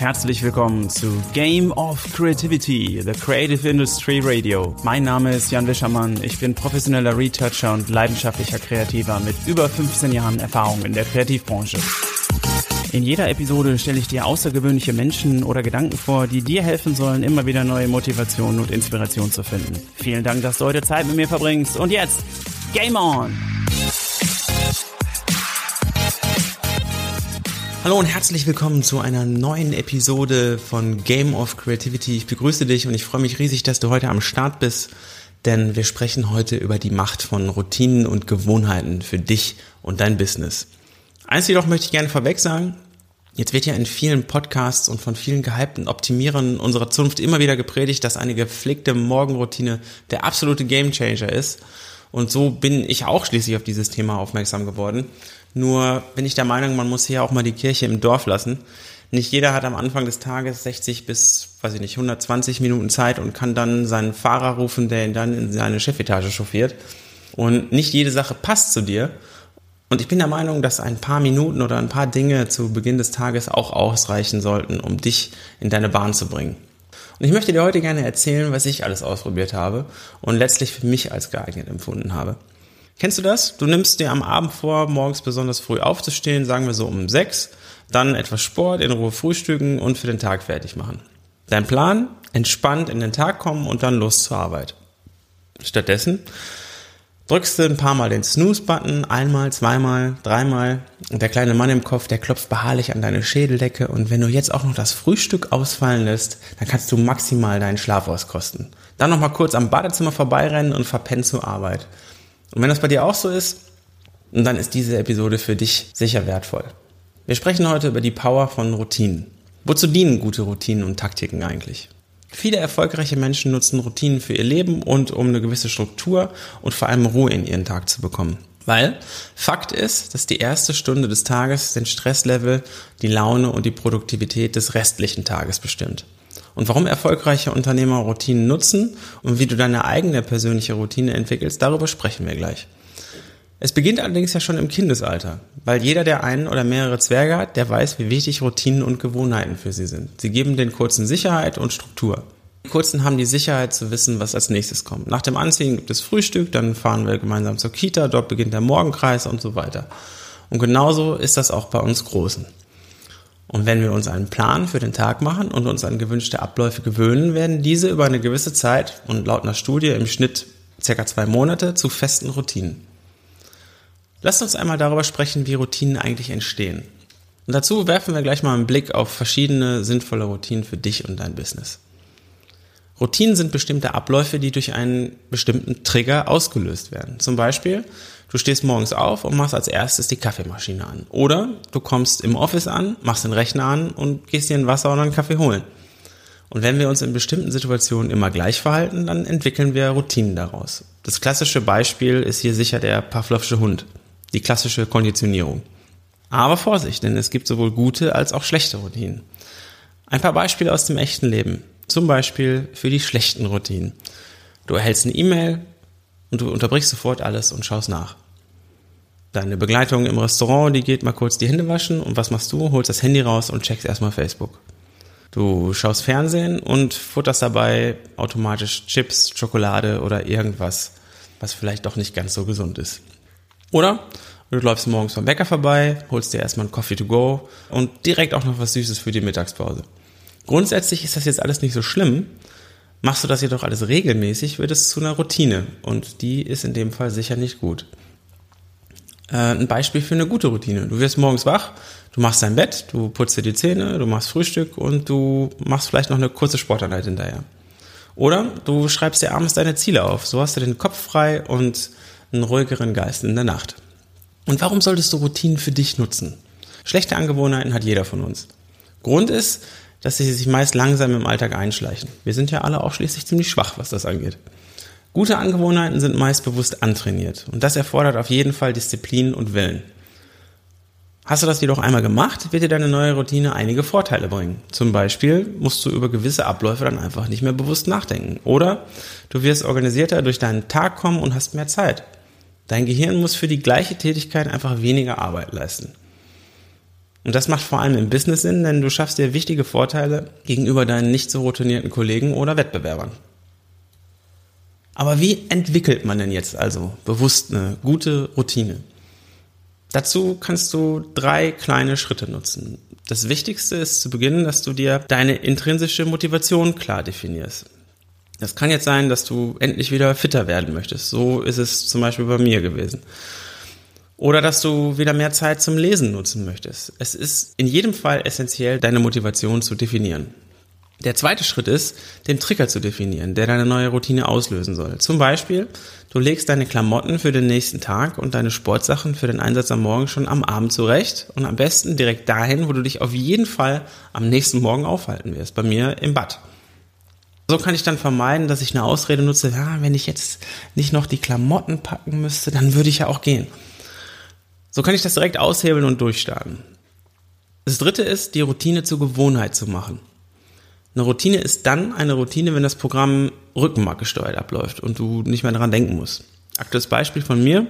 Herzlich willkommen zu Game of Creativity, the Creative Industry Radio. Mein Name ist Jan Wischermann, ich bin professioneller Retoucher und leidenschaftlicher Kreativer mit über 15 Jahren Erfahrung in der Kreativbranche. In jeder Episode stelle ich dir außergewöhnliche Menschen oder Gedanken vor, die dir helfen sollen, immer wieder neue Motivation und Inspiration zu finden. Vielen Dank, dass du heute Zeit mit mir verbringst. Und jetzt, Game On! Hallo und herzlich willkommen zu einer neuen Episode von Game of Creativity. Ich begrüße dich und ich freue mich riesig, dass du heute am Start bist, denn wir sprechen heute über die Macht von Routinen und Gewohnheiten für dich und dein Business. Eins jedoch möchte ich gerne vorweg sagen, Jetzt wird ja in vielen Podcasts und von vielen gehypten Optimierern unserer Zunft immer wieder gepredigt, dass eine gepflegte Morgenroutine der absolute Gamechanger ist. Und so bin ich auch schließlich auf dieses Thema aufmerksam geworden. Nur bin ich der Meinung, man muss hier auch mal die Kirche im Dorf lassen. Nicht jeder hat am Anfang des Tages 60 bis, weiß ich nicht, 120 Minuten Zeit und kann dann seinen Fahrer rufen, der ihn dann in seine Chefetage chauffiert. Und nicht jede Sache passt zu dir. Und ich bin der Meinung, dass ein paar Minuten oder ein paar Dinge zu Beginn des Tages auch ausreichen sollten, um dich in deine Bahn zu bringen. Und ich möchte dir heute gerne erzählen, was ich alles ausprobiert habe und letztlich für mich als geeignet empfunden habe. Kennst du das? Du nimmst dir am Abend vor, morgens besonders früh aufzustehen, sagen wir so um sechs, dann etwas Sport, in Ruhe frühstücken und für den Tag fertig machen. Dein Plan? Entspannt in den Tag kommen und dann los zur Arbeit. Stattdessen drückst du ein paar Mal den Snooze-Button, einmal, zweimal, dreimal und der kleine Mann im Kopf, der klopft beharrlich an deine Schädeldecke und wenn du jetzt auch noch das Frühstück ausfallen lässt, dann kannst du maximal deinen Schlaf auskosten. Dann nochmal kurz am Badezimmer vorbeirennen und verpennen zur Arbeit. Und wenn das bei dir auch so ist, dann ist diese Episode für dich sicher wertvoll. Wir sprechen heute über die Power von Routinen. Wozu dienen gute Routinen und Taktiken eigentlich? Viele erfolgreiche Menschen nutzen Routinen für ihr Leben und um eine gewisse Struktur und vor allem Ruhe in ihren Tag zu bekommen. Weil Fakt ist, dass die erste Stunde des Tages den Stresslevel, die Laune und die Produktivität des restlichen Tages bestimmt. Und warum erfolgreiche Unternehmer Routinen nutzen und wie du deine eigene persönliche Routine entwickelst, darüber sprechen wir gleich. Es beginnt allerdings ja schon im Kindesalter, weil jeder, der einen oder mehrere Zwerge hat, der weiß, wie wichtig Routinen und Gewohnheiten für sie sind. Sie geben den Kurzen Sicherheit und Struktur. Die Kurzen haben die Sicherheit zu wissen, was als nächstes kommt. Nach dem Anziehen gibt es Frühstück, dann fahren wir gemeinsam zur Kita, dort beginnt der Morgenkreis und so weiter. Und genauso ist das auch bei uns Großen. Und wenn wir uns einen Plan für den Tag machen und uns an gewünschte Abläufe gewöhnen, werden diese über eine gewisse Zeit und laut einer Studie im Schnitt circa zwei Monate zu festen Routinen. Lasst uns einmal darüber sprechen, wie Routinen eigentlich entstehen. Und dazu werfen wir gleich mal einen Blick auf verschiedene sinnvolle Routinen für dich und dein Business. Routinen sind bestimmte Abläufe, die durch einen bestimmten Trigger ausgelöst werden. Zum Beispiel, du stehst morgens auf und machst als erstes die Kaffeemaschine an. Oder du kommst im Office an, machst den Rechner an und gehst dir ein Wasser oder einen Kaffee holen. Und wenn wir uns in bestimmten Situationen immer gleich verhalten, dann entwickeln wir Routinen daraus. Das klassische Beispiel ist hier sicher der Pavlovsche Hund. Die klassische Konditionierung. Aber Vorsicht, denn es gibt sowohl gute als auch schlechte Routinen. Ein paar Beispiele aus dem echten Leben. Zum Beispiel für die schlechten Routinen. Du erhältst eine E-Mail und du unterbrichst sofort alles und schaust nach. Deine Begleitung im Restaurant, die geht mal kurz die Hände waschen und was machst du? Holst das Handy raus und checkst erstmal Facebook. Du schaust Fernsehen und futterst dabei automatisch Chips, Schokolade oder irgendwas, was vielleicht doch nicht ganz so gesund ist. Oder du läufst morgens beim Bäcker vorbei, holst dir erstmal einen Coffee to go und direkt auch noch was Süßes für die Mittagspause. Grundsätzlich ist das jetzt alles nicht so schlimm. Machst du das jedoch alles regelmäßig, wird es zu einer Routine und die ist in dem Fall sicher nicht gut. Äh, ein Beispiel für eine gute Routine. Du wirst morgens wach, du machst dein Bett, du putzt dir die Zähne, du machst Frühstück und du machst vielleicht noch eine kurze Sporteinheit hinterher. Oder du schreibst dir abends deine Ziele auf. So hast du den Kopf frei und einen ruhigeren Geist in der Nacht. Und warum solltest du Routinen für dich nutzen? Schlechte Angewohnheiten hat jeder von uns. Grund ist, dass sie sich meist langsam im Alltag einschleichen. Wir sind ja alle auch schließlich ziemlich schwach, was das angeht. Gute Angewohnheiten sind meist bewusst antrainiert und das erfordert auf jeden Fall Disziplin und Willen. Hast du das jedoch einmal gemacht, wird dir deine neue Routine einige Vorteile bringen. Zum Beispiel musst du über gewisse Abläufe dann einfach nicht mehr bewusst nachdenken. Oder du wirst organisierter durch deinen Tag kommen und hast mehr Zeit. Dein Gehirn muss für die gleiche Tätigkeit einfach weniger Arbeit leisten. Und das macht vor allem im Business Sinn, denn du schaffst dir wichtige Vorteile gegenüber deinen nicht so routinierten Kollegen oder Wettbewerbern. Aber wie entwickelt man denn jetzt also bewusst eine gute Routine? Dazu kannst du drei kleine Schritte nutzen. Das Wichtigste ist zu Beginn, dass du dir deine intrinsische Motivation klar definierst. Das kann jetzt sein, dass du endlich wieder fitter werden möchtest. So ist es zum Beispiel bei mir gewesen. Oder dass du wieder mehr Zeit zum Lesen nutzen möchtest. Es ist in jedem Fall essentiell, deine Motivation zu definieren. Der zweite Schritt ist, den Trigger zu definieren, der deine neue Routine auslösen soll. Zum Beispiel, du legst deine Klamotten für den nächsten Tag und deine Sportsachen für den Einsatz am Morgen schon am Abend zurecht und am besten direkt dahin, wo du dich auf jeden Fall am nächsten Morgen aufhalten wirst. Bei mir im Bad. So kann ich dann vermeiden, dass ich eine Ausrede nutze, ja, wenn ich jetzt nicht noch die Klamotten packen müsste, dann würde ich ja auch gehen. So kann ich das direkt aushebeln und durchstarten. Das dritte ist, die Routine zur Gewohnheit zu machen. Eine Routine ist dann eine Routine, wenn das Programm rückenmarkgesteuert abläuft und du nicht mehr daran denken musst. Aktuelles Beispiel von mir.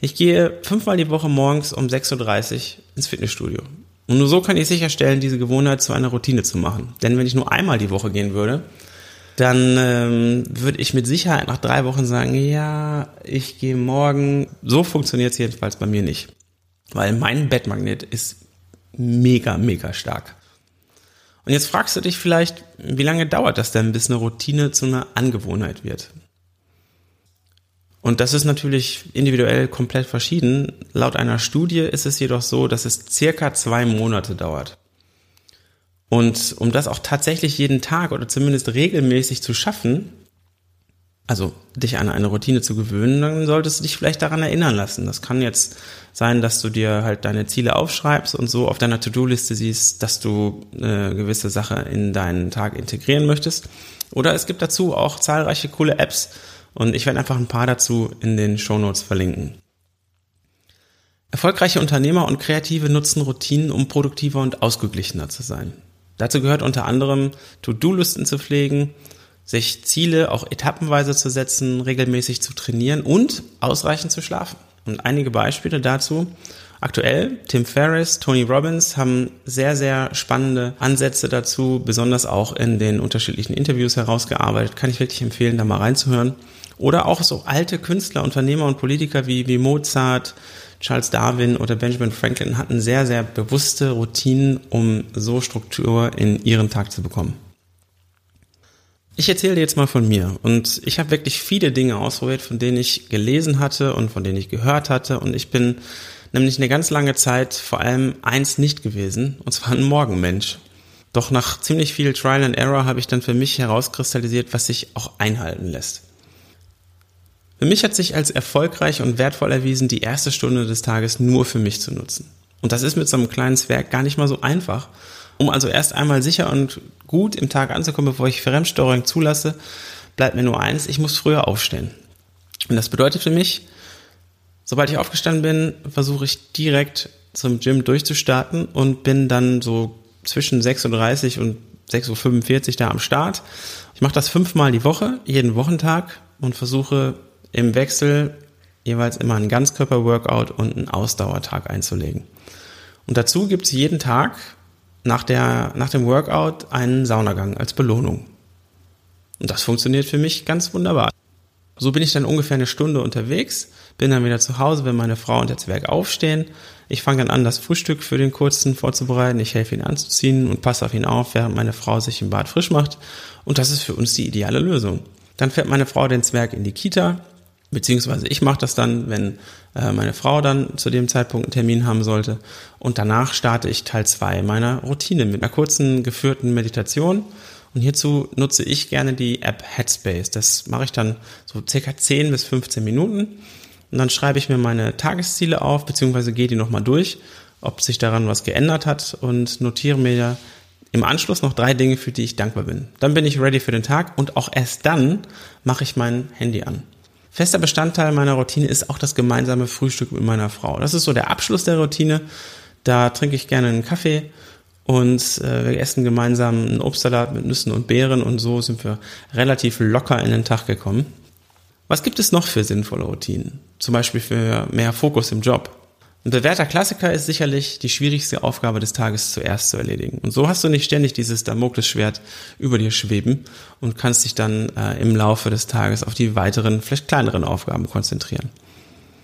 Ich gehe fünfmal die Woche morgens um 6.30 Uhr ins Fitnessstudio. Und nur so kann ich sicherstellen, diese Gewohnheit zu einer Routine zu machen. Denn wenn ich nur einmal die Woche gehen würde, dann ähm, würde ich mit Sicherheit nach drei Wochen sagen, ja, ich gehe morgen. So funktioniert es jedenfalls bei mir nicht. Weil mein Bettmagnet ist mega, mega stark. Und jetzt fragst du dich vielleicht, wie lange dauert das denn, bis eine Routine zu einer Angewohnheit wird? Und das ist natürlich individuell komplett verschieden. Laut einer Studie ist es jedoch so, dass es circa zwei Monate dauert. Und um das auch tatsächlich jeden Tag oder zumindest regelmäßig zu schaffen, also dich an eine Routine zu gewöhnen, dann solltest du dich vielleicht daran erinnern lassen. Das kann jetzt sein, dass du dir halt deine Ziele aufschreibst und so auf deiner To-Do-Liste siehst, dass du eine gewisse Sache in deinen Tag integrieren möchtest. Oder es gibt dazu auch zahlreiche coole Apps und ich werde einfach ein paar dazu in den Show Notes verlinken. Erfolgreiche Unternehmer und Kreative nutzen Routinen, um produktiver und ausgeglichener zu sein. Dazu gehört unter anderem To-Do-Listen zu pflegen, sich Ziele auch etappenweise zu setzen, regelmäßig zu trainieren und ausreichend zu schlafen. Und einige Beispiele dazu. Aktuell, Tim Ferriss, Tony Robbins haben sehr, sehr spannende Ansätze dazu, besonders auch in den unterschiedlichen Interviews herausgearbeitet. Kann ich wirklich empfehlen, da mal reinzuhören. Oder auch so alte Künstler, Unternehmer und Politiker wie, wie Mozart, Charles Darwin oder Benjamin Franklin hatten sehr, sehr bewusste Routinen, um so Struktur in ihren Tag zu bekommen. Ich erzähle dir jetzt mal von mir und ich habe wirklich viele Dinge ausprobiert, von denen ich gelesen hatte und von denen ich gehört hatte und ich bin nämlich eine ganz lange Zeit vor allem eins nicht gewesen und zwar ein Morgenmensch. Doch nach ziemlich viel Trial and Error habe ich dann für mich herauskristallisiert, was sich auch einhalten lässt. Für mich hat sich als erfolgreich und wertvoll erwiesen, die erste Stunde des Tages nur für mich zu nutzen. Und das ist mit so einem kleinen Zwerg gar nicht mal so einfach. Um also erst einmal sicher und gut im Tag anzukommen, bevor ich Fremdsteuerung zulasse, bleibt mir nur eins, ich muss früher aufstehen. Und das bedeutet für mich, sobald ich aufgestanden bin, versuche ich direkt zum Gym durchzustarten und bin dann so zwischen 6.30 Uhr und 6.45 Uhr da am Start. Ich mache das fünfmal die Woche, jeden Wochentag und versuche im Wechsel jeweils immer einen Ganzkörper-Workout und einen Ausdauertag einzulegen. Und dazu gibt es jeden Tag nach, der, nach dem Workout einen Saunagang als Belohnung. Und das funktioniert für mich ganz wunderbar. So bin ich dann ungefähr eine Stunde unterwegs, bin dann wieder zu Hause, wenn meine Frau und der Zwerg aufstehen. Ich fange dann an, das Frühstück für den kurzen vorzubereiten. Ich helfe ihn anzuziehen und passe auf ihn auf, während meine Frau sich im Bad frisch macht. Und das ist für uns die ideale Lösung. Dann fährt meine Frau den Zwerg in die Kita, Beziehungsweise ich mache das dann, wenn äh, meine Frau dann zu dem Zeitpunkt einen Termin haben sollte. Und danach starte ich Teil zwei meiner Routine mit einer kurzen geführten Meditation. Und hierzu nutze ich gerne die App Headspace. Das mache ich dann so circa 10 bis 15 Minuten. Und dann schreibe ich mir meine Tagesziele auf, beziehungsweise gehe die nochmal durch, ob sich daran was geändert hat und notiere mir im Anschluss noch drei Dinge, für die ich dankbar bin. Dann bin ich ready für den Tag und auch erst dann mache ich mein Handy an. Fester Bestandteil meiner Routine ist auch das gemeinsame Frühstück mit meiner Frau. Das ist so der Abschluss der Routine. Da trinke ich gerne einen Kaffee und äh, wir essen gemeinsam einen Obstsalat mit Nüssen und Beeren und so sind wir relativ locker in den Tag gekommen. Was gibt es noch für sinnvolle Routinen? Zum Beispiel für mehr Fokus im Job. Ein bewährter Klassiker ist sicherlich die schwierigste Aufgabe des Tages zuerst zu erledigen. Und so hast du nicht ständig dieses Damoklesschwert über dir schweben und kannst dich dann äh, im Laufe des Tages auf die weiteren, vielleicht kleineren Aufgaben konzentrieren.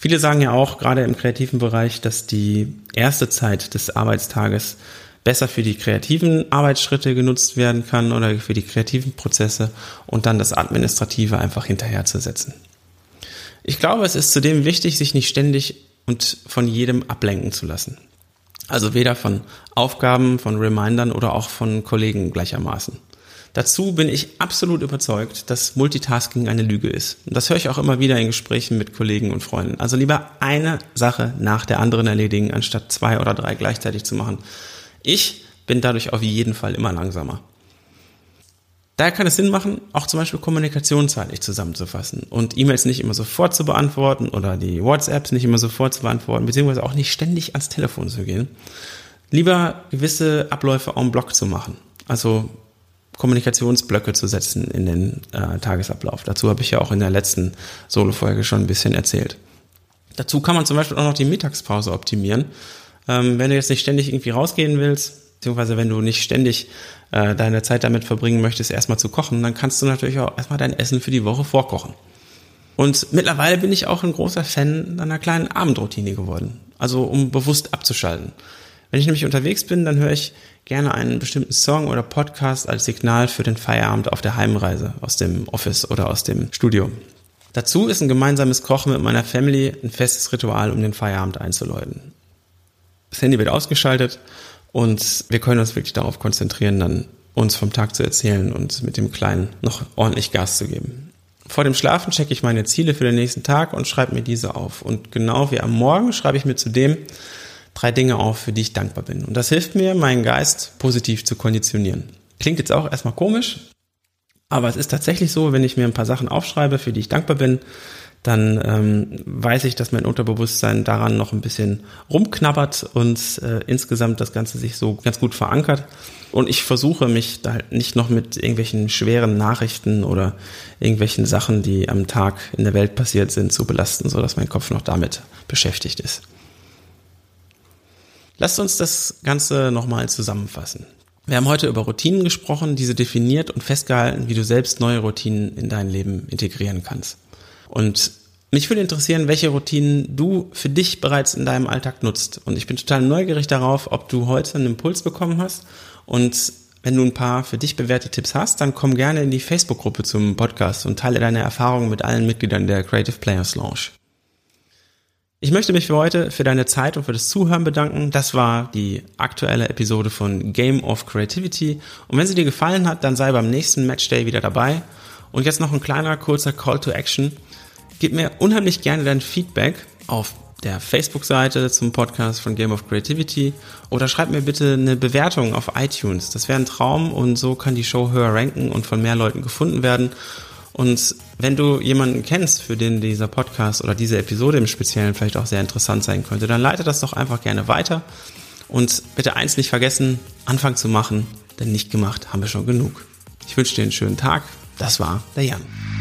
Viele sagen ja auch, gerade im kreativen Bereich, dass die erste Zeit des Arbeitstages besser für die kreativen Arbeitsschritte genutzt werden kann oder für die kreativen Prozesse und dann das Administrative einfach hinterherzusetzen. Ich glaube, es ist zudem wichtig, sich nicht ständig und von jedem ablenken zu lassen. Also weder von Aufgaben, von Remindern oder auch von Kollegen gleichermaßen. Dazu bin ich absolut überzeugt, dass Multitasking eine Lüge ist. Und das höre ich auch immer wieder in Gesprächen mit Kollegen und Freunden. Also lieber eine Sache nach der anderen erledigen, anstatt zwei oder drei gleichzeitig zu machen. Ich bin dadurch auf jeden Fall immer langsamer. Daher kann es Sinn machen, auch zum Beispiel Kommunikation zeitlich zusammenzufassen und E-Mails nicht immer sofort zu beantworten oder die WhatsApps nicht immer sofort zu beantworten, beziehungsweise auch nicht ständig ans Telefon zu gehen. Lieber gewisse Abläufe en bloc zu machen. Also Kommunikationsblöcke zu setzen in den äh, Tagesablauf. Dazu habe ich ja auch in der letzten Solo-Folge schon ein bisschen erzählt. Dazu kann man zum Beispiel auch noch die Mittagspause optimieren. Ähm, wenn du jetzt nicht ständig irgendwie rausgehen willst, beziehungsweise wenn du nicht ständig äh, deine Zeit damit verbringen möchtest, erstmal zu kochen, dann kannst du natürlich auch erstmal dein Essen für die Woche vorkochen. Und mittlerweile bin ich auch ein großer Fan einer kleinen Abendroutine geworden. Also um bewusst abzuschalten. Wenn ich nämlich unterwegs bin, dann höre ich gerne einen bestimmten Song oder Podcast als Signal für den Feierabend auf der Heimreise aus dem Office oder aus dem Studio. Dazu ist ein gemeinsames Kochen mit meiner Family ein festes Ritual, um den Feierabend einzuläuten. Das Handy wird ausgeschaltet und wir können uns wirklich darauf konzentrieren, dann uns vom Tag zu erzählen und mit dem Kleinen noch ordentlich Gas zu geben. Vor dem Schlafen checke ich meine Ziele für den nächsten Tag und schreibe mir diese auf. Und genau wie am Morgen schreibe ich mir zudem drei Dinge auf, für die ich dankbar bin. Und das hilft mir, meinen Geist positiv zu konditionieren. Klingt jetzt auch erstmal komisch, aber es ist tatsächlich so, wenn ich mir ein paar Sachen aufschreibe, für die ich dankbar bin, dann ähm, weiß ich, dass mein Unterbewusstsein daran noch ein bisschen rumknabbert und äh, insgesamt das Ganze sich so ganz gut verankert. Und ich versuche mich da halt nicht noch mit irgendwelchen schweren Nachrichten oder irgendwelchen Sachen, die am Tag in der Welt passiert sind, zu belasten, so dass mein Kopf noch damit beschäftigt ist. Lasst uns das Ganze nochmal zusammenfassen. Wir haben heute über Routinen gesprochen, diese definiert und festgehalten, wie du selbst neue Routinen in dein Leben integrieren kannst. Und mich würde interessieren, welche Routinen du für dich bereits in deinem Alltag nutzt. Und ich bin total neugierig darauf, ob du heute einen Impuls bekommen hast. Und wenn du ein paar für dich bewährte Tipps hast, dann komm gerne in die Facebook-Gruppe zum Podcast und teile deine Erfahrungen mit allen Mitgliedern der Creative Players Lounge. Ich möchte mich für heute für deine Zeit und für das Zuhören bedanken. Das war die aktuelle Episode von Game of Creativity. Und wenn sie dir gefallen hat, dann sei beim nächsten Matchday wieder dabei. Und jetzt noch ein kleiner, kurzer Call to Action. Gib mir unheimlich gerne dein Feedback auf der Facebook-Seite zum Podcast von Game of Creativity oder schreib mir bitte eine Bewertung auf iTunes. Das wäre ein Traum und so kann die Show höher ranken und von mehr Leuten gefunden werden. Und wenn du jemanden kennst, für den dieser Podcast oder diese Episode im Speziellen vielleicht auch sehr interessant sein könnte, dann leite das doch einfach gerne weiter. Und bitte eins nicht vergessen, Anfang zu machen, denn nicht gemacht haben wir schon genug. Ich wünsche dir einen schönen Tag. Das war der Jan.